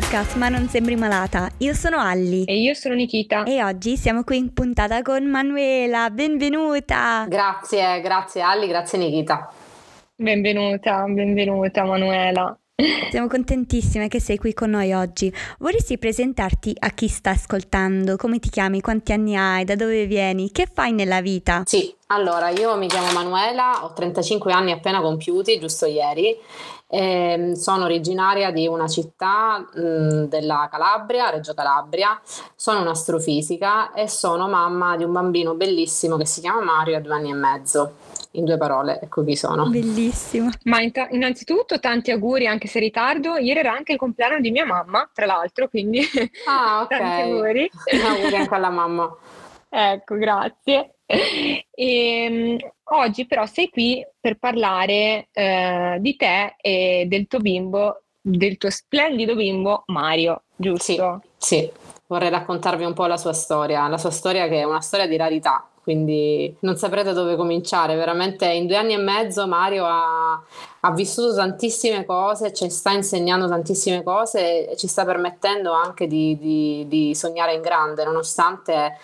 podcast Ma non sembri malata. Io sono Alli. E io sono Nikita. E oggi siamo qui in puntata con Manuela. Benvenuta! Grazie, grazie Alli, grazie Nikita. Benvenuta, benvenuta Manuela. Siamo contentissime che sei qui con noi oggi. Vorresti presentarti a chi sta ascoltando? Come ti chiami? Quanti anni hai? Da dove vieni? Che fai nella vita? Sì, allora io mi chiamo Manuela, ho 35 anni appena compiuti, giusto ieri. E sono originaria di una città mh, della Calabria, Reggio Calabria. Sono un'astrofisica e sono mamma di un bambino bellissimo che si chiama Mario, ha due anni e mezzo in due parole, ecco chi sono. Bellissimo. Ma in innanzitutto tanti auguri anche se in ritardo. Ieri era anche il compleanno di mia mamma, tra l'altro, quindi ah, okay. tanti auguri. auguri anche alla mamma. Ecco, grazie. E, ehm, oggi però sei qui per parlare eh, di te e del tuo bimbo, del tuo splendido bimbo Mario, giusto? Sì, sì. vorrei raccontarvi un po' la sua storia, la sua storia che è una storia di rarità, quindi non saprete dove cominciare. Veramente in due anni e mezzo Mario ha, ha vissuto tantissime cose, ci sta insegnando tantissime cose e ci sta permettendo anche di, di, di sognare in grande, nonostante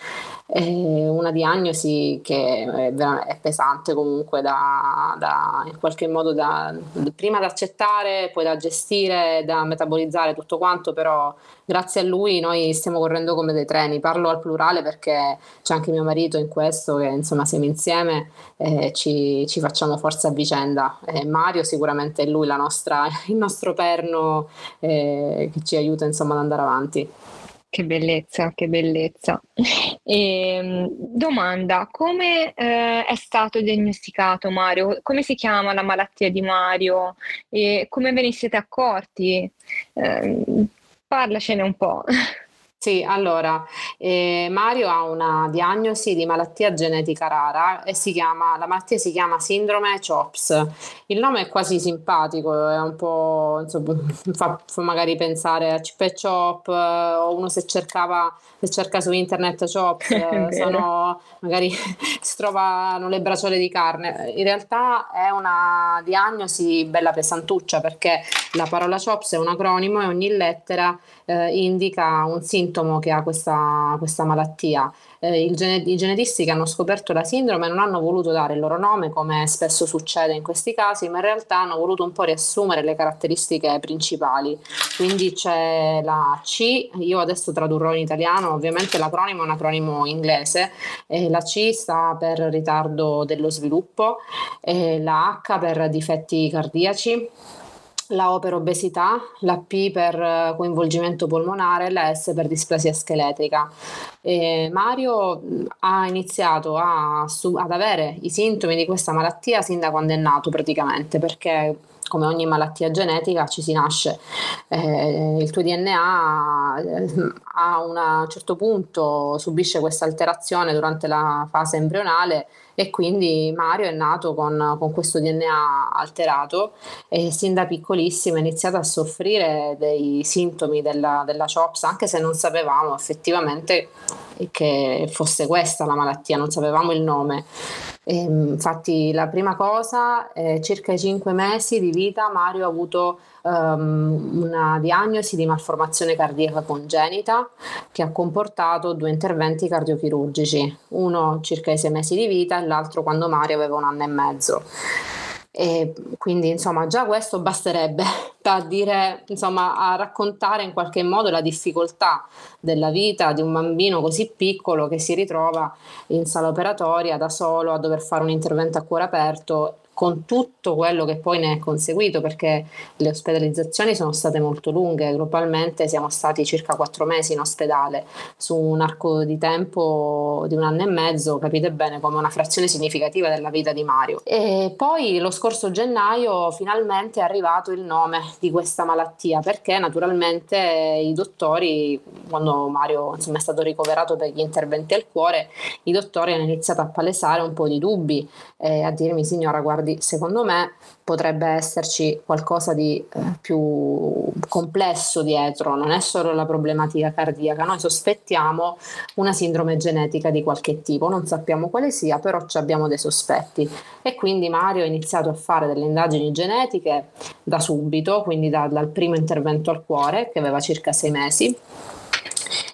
eh, una diagnosi che è, è pesante comunque da, da, in qualche modo da, prima da accettare, poi da gestire, da metabolizzare tutto quanto, però grazie a lui noi stiamo correndo come dei treni, parlo al plurale perché c'è anche mio marito in questo che insomma siamo insieme e ci, ci facciamo forza a vicenda. Eh, Mario sicuramente è lui nostra, il nostro perno eh, che ci aiuta insomma ad andare avanti. Che bellezza, che bellezza. E, ehm, domanda, come eh, è stato diagnosticato Mario? Come si chiama la malattia di Mario? E come ve ne siete accorti? Eh, parlacene un po'. Sì, allora, eh, Mario ha una diagnosi di malattia genetica rara e si chiama, la malattia si chiama sindrome CHOPS. Il nome è quasi simpatico, è un po', insomma, fa, fa magari pensare a Chip e Chop o uno se cercava, se cerca su internet CHOPS, sono, magari si trovano le bracciole di carne. In realtà è una diagnosi bella pesantuccia perché la parola CHOPS è un acronimo e ogni lettera eh, indica un sintomo che ha questa, questa malattia. Eh, gene- I genetisti che hanno scoperto la sindrome non hanno voluto dare il loro nome, come spesso succede in questi casi, ma in realtà hanno voluto un po' riassumere le caratteristiche principali. Quindi c'è la C, io adesso tradurrò in italiano, ovviamente l'acronimo è un acronimo inglese, eh, la C sta per ritardo dello sviluppo, la H per difetti cardiaci la O per obesità, la P per eh, coinvolgimento polmonare e la S per displasia scheletrica. E Mario ha iniziato a, ad avere i sintomi di questa malattia sin da quando è nato praticamente perché come ogni malattia genetica ci si nasce, eh, il tuo DNA eh, a un certo punto subisce questa alterazione durante la fase embrionale e quindi Mario è nato con, con questo DNA alterato e sin da piccolissimo ha iniziato a soffrire dei sintomi della, della CHOPS anche se non sapevamo effettivamente che fosse questa la malattia, non sapevamo il nome. E, infatti la prima cosa, eh, circa i cinque mesi di vita, Mario ha avuto um, una diagnosi di malformazione cardiaca congenita che ha comportato due interventi cardiochirurgici, uno circa i sei mesi di vita e l'altro quando Mario aveva un anno e mezzo. E quindi insomma già questo basterebbe a dire, insomma, a raccontare in qualche modo la difficoltà della vita di un bambino così piccolo che si ritrova in sala operatoria da solo a dover fare un intervento a cuore aperto con tutto quello che poi ne è conseguito, perché le ospedalizzazioni sono state molto lunghe, globalmente siamo stati circa quattro mesi in ospedale, su un arco di tempo di un anno e mezzo, capite bene come una frazione significativa della vita di Mario. E poi lo scorso gennaio finalmente è arrivato il nome di questa malattia, perché naturalmente i dottori, quando Mario insomma, è stato ricoverato per gli interventi al cuore, i dottori hanno iniziato a palesare un po' di dubbi, eh, a dirmi signora guardi ricordi, secondo me potrebbe esserci qualcosa di eh, più complesso dietro, non è solo la problematica cardiaca, noi sospettiamo una sindrome genetica di qualche tipo, non sappiamo quale sia, però abbiamo dei sospetti. E quindi Mario ha iniziato a fare delle indagini genetiche da subito, quindi da, dal primo intervento al cuore che aveva circa sei mesi.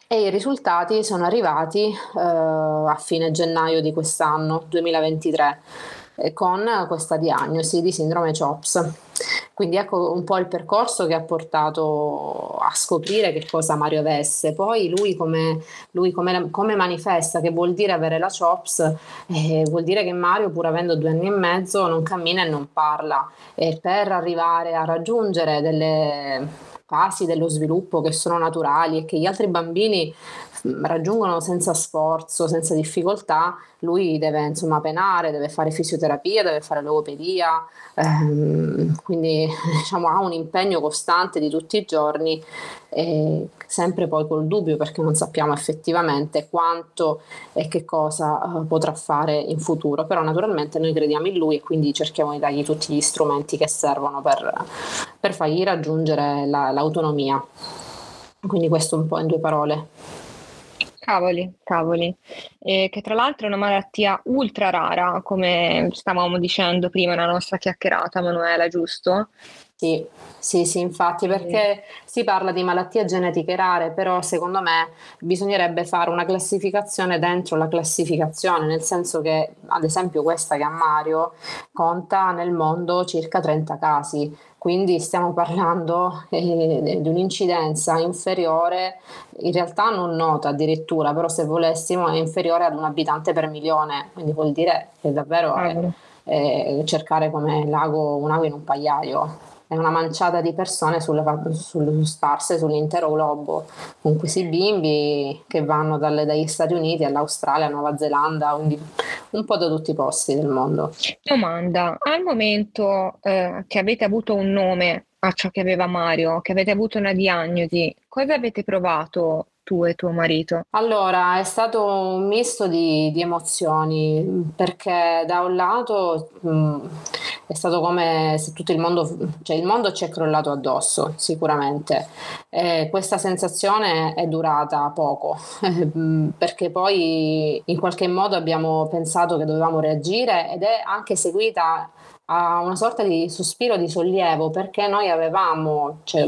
E i risultati sono arrivati eh, a fine gennaio di quest'anno, 2023 eh, con questa diagnosi di sindrome CHOPS. Quindi ecco un po' il percorso che ha portato a scoprire che cosa Mario avesse. Poi lui come, lui come, come manifesta, che vuol dire avere la CHOPS, eh, vuol dire che Mario pur avendo due anni e mezzo non cammina e non parla. E per arrivare a raggiungere delle fasi dello sviluppo che sono naturali e che gli altri bambini raggiungono senza sforzo, senza difficoltà, lui deve insomma penare, deve fare fisioterapia, deve fare logopedia, ehm, quindi diciamo, ha un impegno costante di tutti i giorni, e sempre poi col dubbio perché non sappiamo effettivamente quanto e che cosa uh, potrà fare in futuro, però naturalmente noi crediamo in lui e quindi cerchiamo di dargli tutti gli strumenti che servono per, per fargli raggiungere la, l'autonomia. Quindi questo un po' in due parole. Cavoli, cavoli. Eh, che tra l'altro è una malattia ultra rara, come stavamo dicendo prima nella nostra chiacchierata, Manuela, giusto? Sì, sì, sì, infatti, perché si parla di malattie genetiche rare, però secondo me bisognerebbe fare una classificazione dentro la classificazione, nel senso che, ad esempio, questa che ha Mario conta nel mondo circa 30 casi, quindi stiamo parlando eh, di un'incidenza inferiore, in realtà non nota addirittura, però se volessimo è inferiore ad un abitante per milione, quindi vuol dire che davvero è, è cercare come lago, un ago in un pagliaio è una manciata di persone sulle, sulle, sparse sull'intero globo, con questi bimbi che vanno dalle, dagli Stati Uniti all'Australia, Nuova Zelanda, quindi un po' da tutti i posti del mondo. Domanda, al momento eh, che avete avuto un nome a ciò che aveva Mario, che avete avuto una diagnosi, cosa avete provato tu e tuo marito? Allora, è stato un misto di, di emozioni, perché da un lato mh, è stato come se tutto il mondo, cioè il mondo ci è crollato addosso, sicuramente. E questa sensazione è durata poco, perché poi in qualche modo abbiamo pensato che dovevamo reagire ed è anche seguita a una sorta di sospiro di sollievo perché noi avevamo cioè,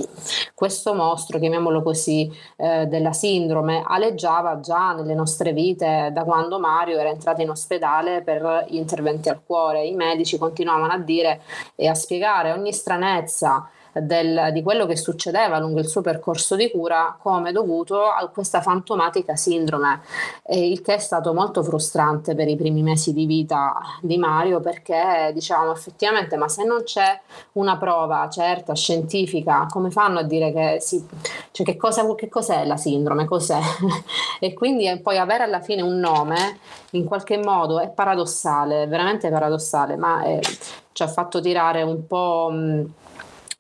questo mostro, chiamiamolo così, eh, della sindrome, aleggiava già nelle nostre vite da quando Mario era entrato in ospedale per gli interventi al cuore. I medici continuavano a dire e a spiegare ogni stranezza del, di quello che succedeva lungo il suo percorso di cura come dovuto a questa fantomatica sindrome, e il che è stato molto frustrante per i primi mesi di vita di Mario perché diciamo effettivamente ma se non c'è una prova certa, scientifica, come fanno a dire che, si, cioè che, cosa, che cos'è la sindrome, cos'è? e quindi poi avere alla fine un nome in qualche modo è paradossale, veramente paradossale, ma è, ci ha fatto tirare un po'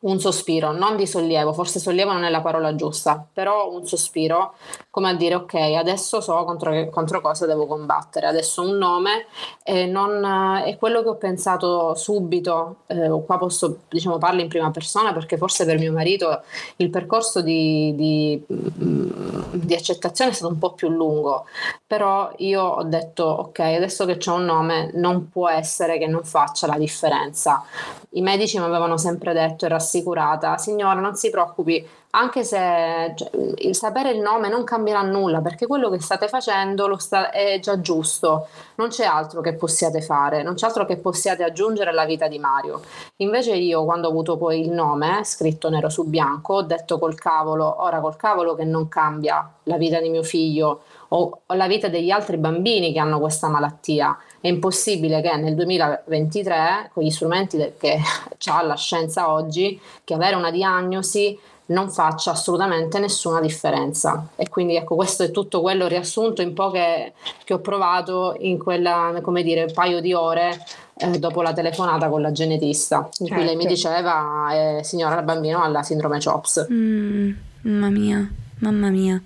un sospiro, non di sollievo, forse sollievo non è la parola giusta, però un sospiro, come a dire ok, adesso so contro, contro cosa devo combattere, adesso un nome e non, è quello che ho pensato subito, eh, qua posso diciamo parlo in prima persona perché forse per mio marito il percorso di, di, di accettazione è stato un po' più lungo, però io ho detto ok, adesso che c'è un nome non può essere che non faccia la differenza. I medici mi avevano sempre detto era assicurata, signora non si preoccupi, anche se cioè, il sapere il nome non cambierà nulla perché quello che state facendo sta, è già giusto, non c'è altro che possiate fare, non c'è altro che possiate aggiungere alla vita di Mario. Invece io quando ho avuto poi il nome scritto nero su bianco ho detto col cavolo, ora col cavolo che non cambia la vita di mio figlio o, o la vita degli altri bambini che hanno questa malattia. È impossibile che nel 2023, con gli strumenti che ha la scienza oggi, che avere una diagnosi non faccia assolutamente nessuna differenza. E quindi ecco, questo è tutto quello riassunto in poche che ho provato in quella, come dire, paio di ore eh, dopo la telefonata con la genetista, in certo. cui lei mi certo. diceva, eh, signora, il bambino ha la sindrome CHOPS. Mm, mamma mia, mamma mia.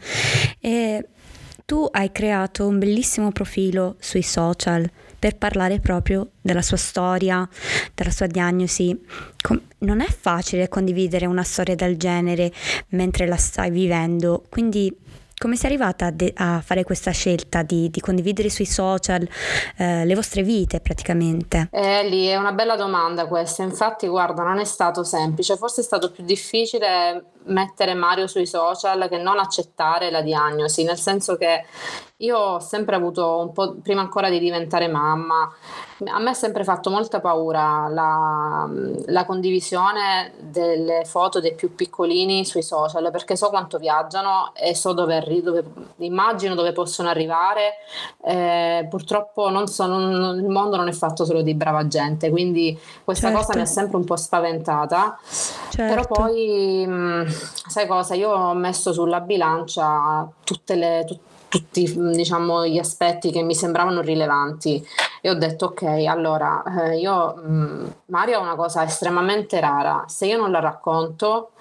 E tu hai creato un bellissimo profilo sui social per parlare proprio della sua storia, della sua diagnosi. Non è facile condividere una storia del genere mentre la stai vivendo, quindi come sei arrivata a, de- a fare questa scelta di, di condividere sui social eh, le vostre vite praticamente? Eh, lì è una bella domanda questa, infatti guarda non è stato semplice, forse è stato più difficile mettere Mario sui social che non accettare la diagnosi, nel senso che io ho sempre avuto un po', prima ancora di diventare mamma, a me ha sempre fatto molta paura la, la, condivisione delle foto dei più piccolini sui social perché so quanto viaggiano e so dove, dove immagino dove possono arrivare. Eh, purtroppo non so, non, il mondo non è fatto solo di brava gente, quindi questa certo. cosa mi ha sempre un po' spaventata. Certo. Però poi, sai cosa, io ho messo sulla bilancia tutte le... Tutte tutti diciamo, gli aspetti che mi sembravano rilevanti. E ho detto ok allora eh, io mh, Mario ha una cosa estremamente rara. Se io non la racconto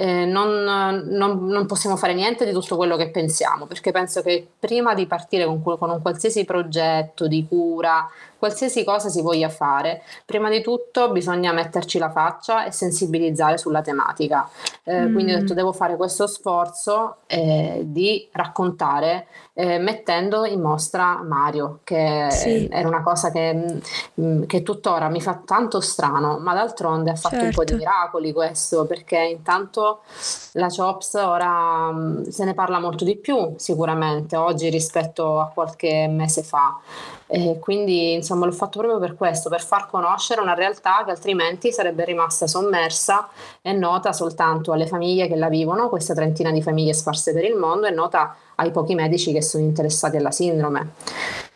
eh, non, non, non, possiamo fare niente di tutto quello che pensiamo, perché penso che prima di partire con, con, un qualsiasi progetto di cura, qualsiasi cosa si voglia fare, prima di tutto bisogna metterci la faccia e sensibilizzare sulla tematica. Eh, mm. Quindi ho detto devo fare questo sforzo eh, di raccontare eh, mettendo in mostra Mario, che sì. era una cosa che, mh, mm, che, tuttora mi fa tanto strano, ma d'altronde ha fatto certo. un po' di certo. miracoli questo, perché intanto la CHOPS ora mm, se ne parla molto di più sicuramente oggi rispetto a qualche mese fa. E quindi insomma l'ho fatto proprio per questo, per far conoscere una realtà che altrimenti sarebbe rimasta sommersa e nota soltanto alle famiglie che la vivono, questa trentina di famiglie sparse per il mondo, e nota ai pochi medici che sono interessati alla sindrome,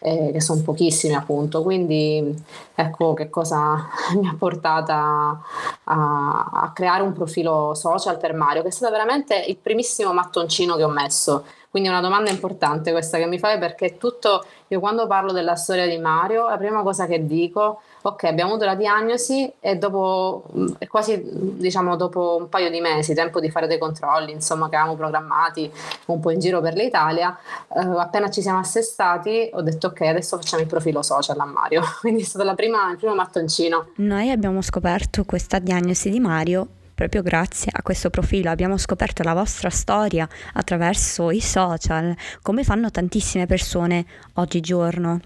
eh, che sono pochissimi appunto. Quindi ecco che cosa mi ha portata a, a creare un profilo social per Mario, che è stato veramente il primissimo mattoncino che ho messo quindi è una domanda importante questa che mi fai perché tutto, io quando parlo della storia di Mario, la prima cosa che dico, ok, abbiamo avuto la diagnosi e dopo, quasi diciamo dopo un paio di mesi, tempo di fare dei controlli, insomma, che avevamo programmati un po' in giro per l'Italia, eh, appena ci siamo assestati ho detto ok, adesso facciamo il profilo social a Mario, quindi è stato prima, il primo mattoncino. Noi abbiamo scoperto questa diagnosi di Mario proprio grazie a questo profilo abbiamo scoperto la vostra storia attraverso i social, come fanno tantissime persone oggigiorno.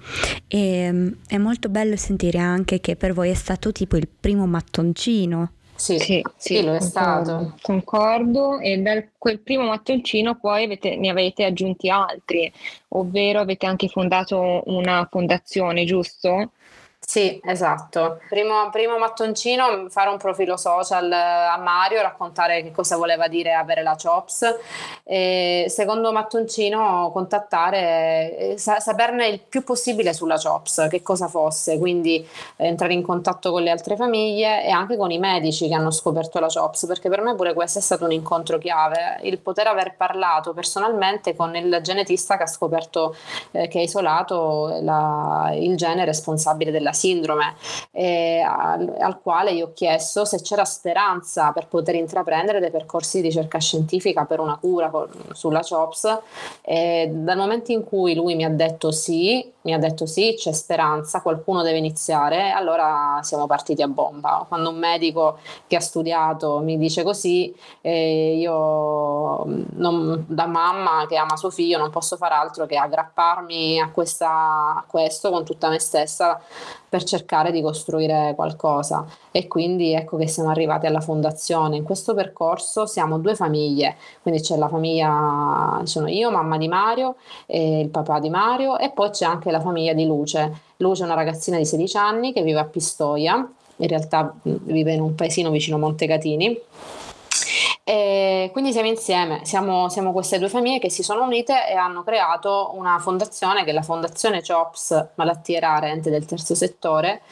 E mm, è molto bello sentire anche che per voi è stato tipo il primo mattoncino. Sì, sì, sì, lo è stato. Concordo, e da quel primo mattoncino poi avete, ne avete aggiunti altri, ovvero avete anche fondato una fondazione, giusto? Sì, esatto. Primo, primo, mattoncino, fare un profilo social eh, a Mario, raccontare che cosa voleva dire avere la CHOPS. E secondo mattoncino, contattare, eh, sa- saperne il più possibile sulla CHOPS, che cosa fosse, quindi eh, entrare in contatto con le altre famiglie e anche con i medici che hanno scoperto la CHOPS, perché per me pure questo è stato un incontro chiave, il poter aver parlato personalmente con il genetista che ha scoperto, eh, che ha isolato la, il gene responsabile della sindrome, eh, al, al, quale io ho chiesto se c'era speranza per poter intraprendere dei percorsi di ricerca scientifica per una cura con, sulla CHOPS. E dal momento in cui lui mi ha detto sì, mi ha detto sì, c'è speranza, qualcuno deve iniziare, allora siamo partiti a bomba. Quando un medico che ha studiato mi dice così, eh, io non, da mamma che ama suo figlio non posso fare altro che aggrapparmi a, questa, a questo con tutta me stessa per cercare di costruire qualcosa e quindi ecco che siamo arrivati alla fondazione. In questo percorso siamo due famiglie, quindi c'è la famiglia, sono io, mamma di Mario e il papà di Mario e poi c'è anche la famiglia di Luce. Luce è una ragazzina di 16 anni che vive a Pistoia, in realtà vive in un paesino vicino a Montecatini e quindi siamo insieme, siamo, siamo, queste due famiglie che si sono unite e hanno creato una fondazione che è la Fondazione CHOPS Malattie Rare Ente del Terzo Settore,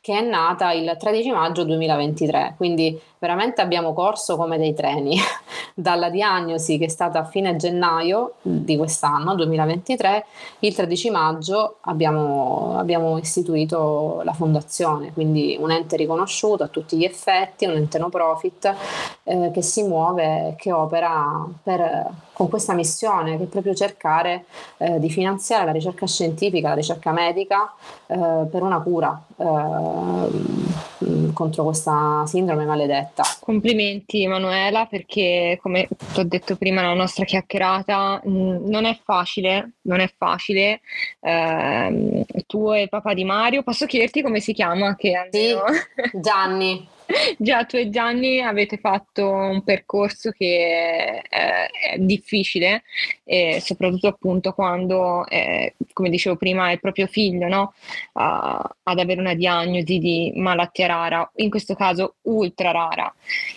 che è nata il 13 maggio 2023, quindi veramente abbiamo corso come dei treni. Dalla diagnosi che è stata a fine gennaio di quest'anno, 2023, il 13 maggio abbiamo, abbiamo istituito la fondazione, quindi un ente riconosciuto a tutti gli effetti, un ente no profit eh, che si muove, che opera per, con questa missione che è proprio cercare eh, di finanziare la ricerca scientifica, la ricerca medica eh, per una cura eh, contro questa sindrome maledetta. Complimenti Emanuela perché come ti ho detto prima nella nostra chiacchierata mh, mm, non è facile, non è facile. Eh, tu e il papà di Mario, posso chiederti come si chiama? Che sì, Gianni. Già, tu e Gianni avete fatto un percorso che è, è difficile, e soprattutto appunto quando, eh, come dicevo prima, è proprio figlio no? uh, ad avere una diagnosi di malattia rara, in questo caso ultra rara.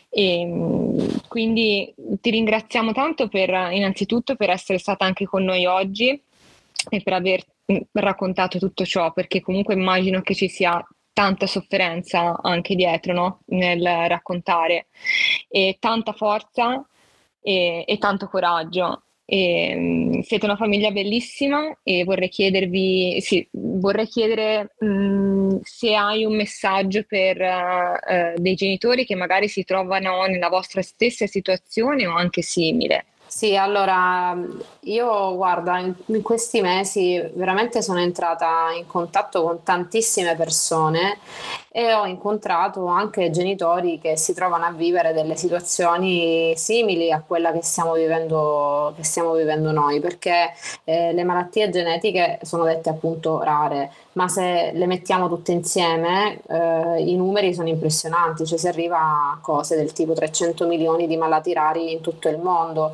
E, quindi ti ringraziamo tanto per, innanzitutto per essere stata anche con noi oggi e per aver raccontato tutto ciò, perché comunque immagino che ci sia tanta sofferenza anche dietro no? nel raccontare e tanta forza e, e tanto coraggio. E, um, siete una famiglia bellissima e vorrei chiedervi, sì, vorrei chiedere um, se hai un messaggio per uh, dei genitori che magari si trovano nella vostra stessa situazione o anche simile. Sì, allora io guarda, in, in, questi mesi veramente sono entrata in contatto con tantissime persone e ho incontrato anche genitori che si trovano a vivere delle situazioni simili a quella che stiamo vivendo, che stiamo vivendo noi, perché eh, le malattie genetiche sono dette appunto rare, ma se le mettiamo tutte insieme eh, i numeri sono impressionanti, cioè si arriva a cose del tipo 300 milioni di malati rari in tutto il mondo,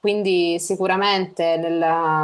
quindi sicuramente nel,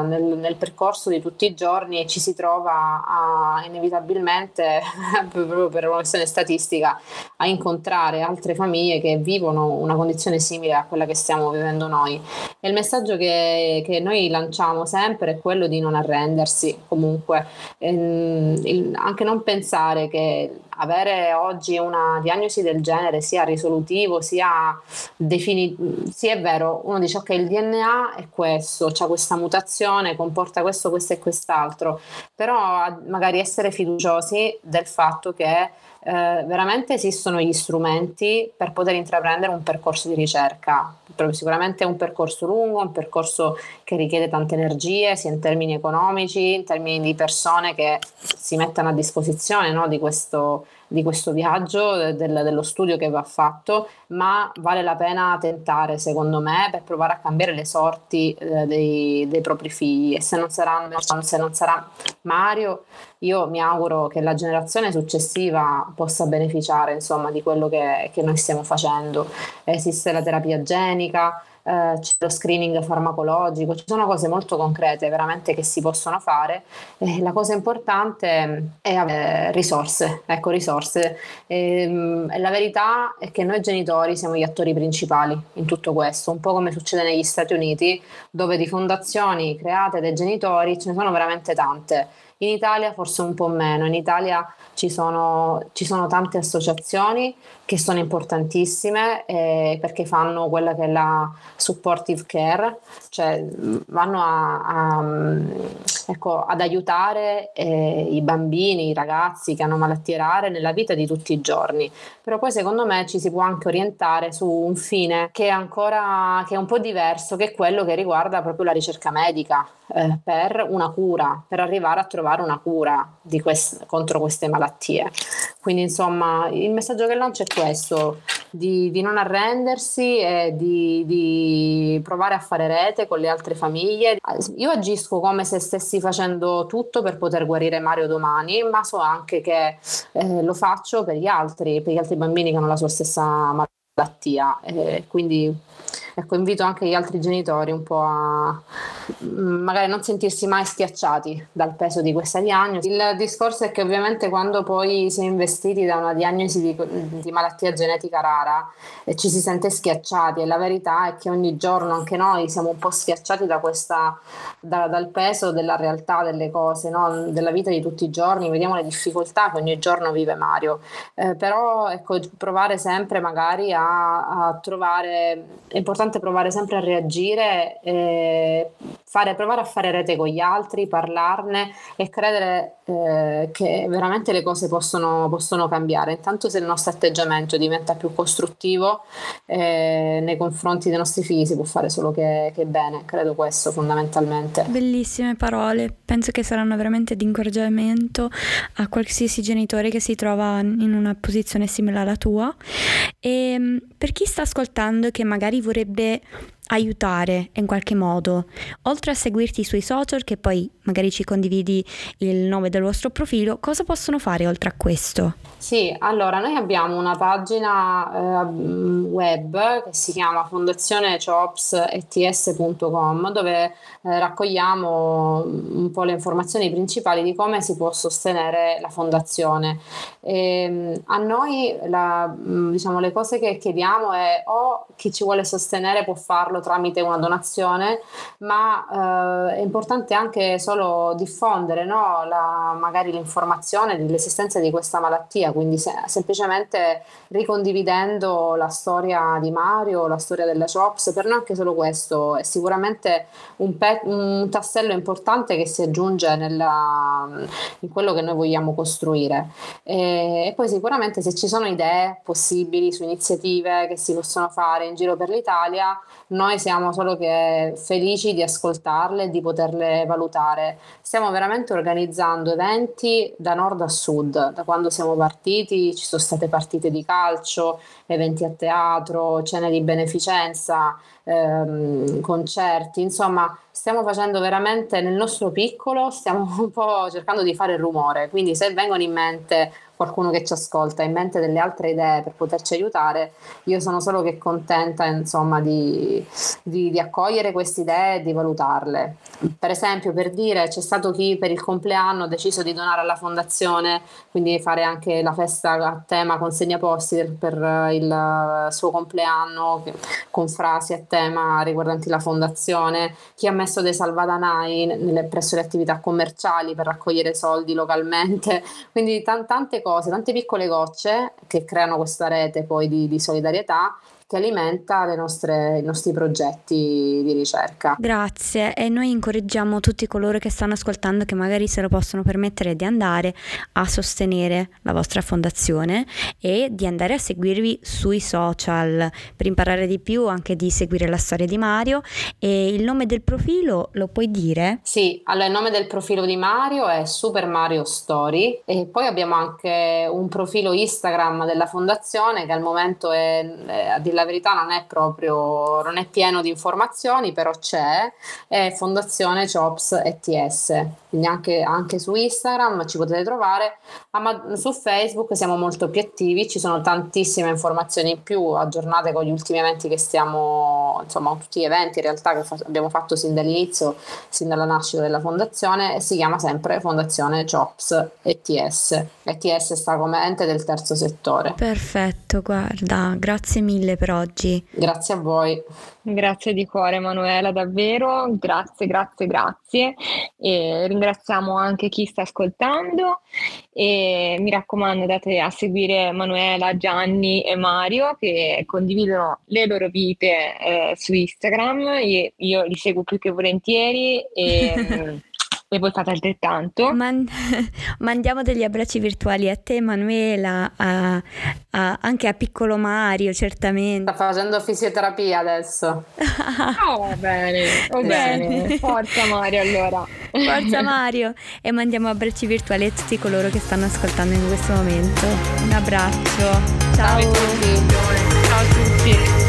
nel, nel percorso di tutti i giorni ci si trova a, inevitabilmente proprio per una questione statistica a incontrare altre famiglie che vivono una condizione simile a quella che stiamo vivendo noi. E il messaggio che, che noi lanciamo sempre è quello di non arrendersi comunque, ehm, il, anche non pensare che avere oggi una diagnosi del genere sia risolutivo, sia definitivo, sì è vero, uno dice ok il DNA è questo, c'è questa mutazione, comporta questo, questo e quest'altro, però magari essere fiduciosi del fatto che eh, veramente esistono gli strumenti per poter intraprendere un percorso di ricerca. Sicuramente è un percorso lungo, un percorso che richiede tante energie, sia in termini economici, in termini di persone che si mettano a disposizione no, di questo di questo viaggio, del, dello studio che va fatto, ma vale la pena tentare, secondo me, per provare a cambiare le sorti eh, dei, dei, propri figli. E se non, saranno, se non sarà Mario, io mi auguro che la generazione successiva possa beneficiare insomma, di quello che, che noi stiamo facendo. Esiste la terapia genica eh, c'è lo screening farmacologico, ci sono cose molto concrete veramente che si possono fare. Eh, la cosa importante è avere risorse, ecco risorse. E, ehm, la verità è che noi genitori siamo gli attori principali in tutto questo, un po' come succede negli Stati Uniti, dove di fondazioni create dai genitori ce ne sono veramente tante in Italia forse un po' meno, in Italia ci sono, ci sono tante associazioni che sono importantissime eh, perché fanno quella che è la supportive care, cioè vanno a, a, ecco, ad aiutare eh, i bambini, i ragazzi che hanno malattie rare nella vita di tutti i giorni. Però poi secondo me ci si può anche orientare su un fine che è ancora che è un po' diverso, che è quello che riguarda proprio la ricerca medica eh, per una cura, per arrivare a trovare una cura quest- contro queste malattie. Quindi insomma il messaggio che lancio è questo, di, di non arrendersi e di, di, provare a fare rete con le altre famiglie. Io agisco come se stessi facendo tutto per poter guarire Mario domani, ma so anche che eh, lo faccio per gli altri, per gli altri bambini che hanno la sua stessa malattia. Eh, quindi ecco, invito anche gli altri genitori un po' a mm, magari non sentirsi mai schiacciati dal peso di questa diagnosi. Il discorso è che ovviamente quando poi si è investiti da una diagnosi di, di malattia genetica rara eh, ci si sente schiacciati e la verità è che ogni giorno anche noi siamo un po' schiacciati da questa, da, dal peso della realtà delle cose, no? della vita di tutti i giorni, vediamo le difficoltà che ogni giorno vive Mario, eh, però ecco, provare sempre magari a, a, trovare, è importante provare sempre a reagire, eh, fare, provare a fare rete con gli altri, parlarne e credere eh, che veramente le cose possono, possono, cambiare. Intanto se il nostro atteggiamento diventa più costruttivo eh, nei confronti dei nostri figli si può fare solo che, che bene, credo questo fondamentalmente. Bellissime parole, penso che saranno veramente di incoraggiamento a qualsiasi genitore che si trova in una posizione simile alla tua. E ehm, per chi sta ascoltando che magari vorrebbe aiutare in qualche modo, oltre a seguirti sui social che poi magari ci condividi il nome del vostro profilo, cosa possono fare oltre a questo? Sì, allora noi abbiamo una pagina eh, web che si chiama fondazionechops.ets.com dove eh, raccogliamo un po' le informazioni principali di come si può sostenere la fondazione. E, ehm, a noi la, diciamo, le cose che chiediamo è o chi ci vuole sostenere può farlo tramite una donazione, ma eh, è importante anche solo diffondere no? la, magari l'informazione dell'esistenza di questa malattia quindi se, semplicemente ricondividendo la storia di Mario, la storia della Chops, per noi anche solo questo è sicuramente un, pe- un tassello importante che si aggiunge nella, in quello che noi vogliamo costruire. E, e poi sicuramente se ci sono idee possibili su iniziative che si possono fare in giro per l'Italia, noi siamo solo che felici di ascoltarle e di poterle valutare. Stiamo veramente organizzando eventi da nord a sud, da quando siamo partiti, ci sono state partite di calcio, eventi a teatro, cene di beneficenza, ehm, concerti, insomma stiamo facendo veramente nel nostro piccolo, stiamo un po' cercando di fare rumore, quindi se vengono in mente qualcuno che ci ascolta in mente delle altre idee per poterci aiutare, io sono solo che contenta insomma di, di, di accogliere queste idee e di valutarle. Per esempio, per dire, c'è stato chi per il compleanno ha deciso di donare alla fondazione, quindi fare anche la festa a tema consegna posti per il suo compleanno con frasi a tema riguardanti la fondazione, chi ha messo dei salvadanai nelle, presso le attività commerciali per raccogliere soldi localmente, quindi t- tante cose, tante piccole gocce che creano questa rete poi di, di solidarietà che alimenta nostre, i nostri progetti di ricerca. Grazie e noi incoraggiamo tutti coloro che stanno ascoltando che magari se lo possono permettere di andare a sostenere la vostra fondazione e di andare a seguirvi sui social per imparare di più anche di seguire la storia di Mario e il nome del profilo lo puoi dire? Sì, allora il nome del profilo di Mario è Super Mario Story e poi abbiamo anche un profilo Instagram della fondazione che al momento è, è la verità non è proprio, non è pieno di informazioni, però c'è, è Fondazione Chops ETS, quindi anche, anche su Instagram ci potete trovare, ma su Facebook siamo molto più attivi, ci sono tantissime informazioni in più aggiornate con gli ultimi eventi che stiamo, insomma tutti gli eventi in realtà che fa- abbiamo fatto sin dall'inizio, sin dalla nascita della fondazione e si chiama sempre Fondazione Chops ETS. ETS sta come ente del terzo settore. Perfetto, guarda, grazie mille per oggi. Grazie a voi. Grazie di cuore Emanuela, davvero, grazie, grazie, grazie. E ringraziamo anche chi sta ascoltando e mi raccomando andate a seguire Emanuela, Gianni e Mario che condividono le loro vite eh, su Instagram, io, io li seguo più che volentieri e e voi fate altrettanto. Man- mandiamo degli abbracci virtuali a te Emanuela, a, a, anche a piccolo Mario certamente. Sta facendo fisioterapia adesso. oh, va bene, va bene. Forza Mario allora. Forza Mario e mandiamo abbracci virtuali a tutti coloro che stanno ascoltando in questo momento. Un abbraccio. Ciao. Ciao a tutti. Ciao a tutti.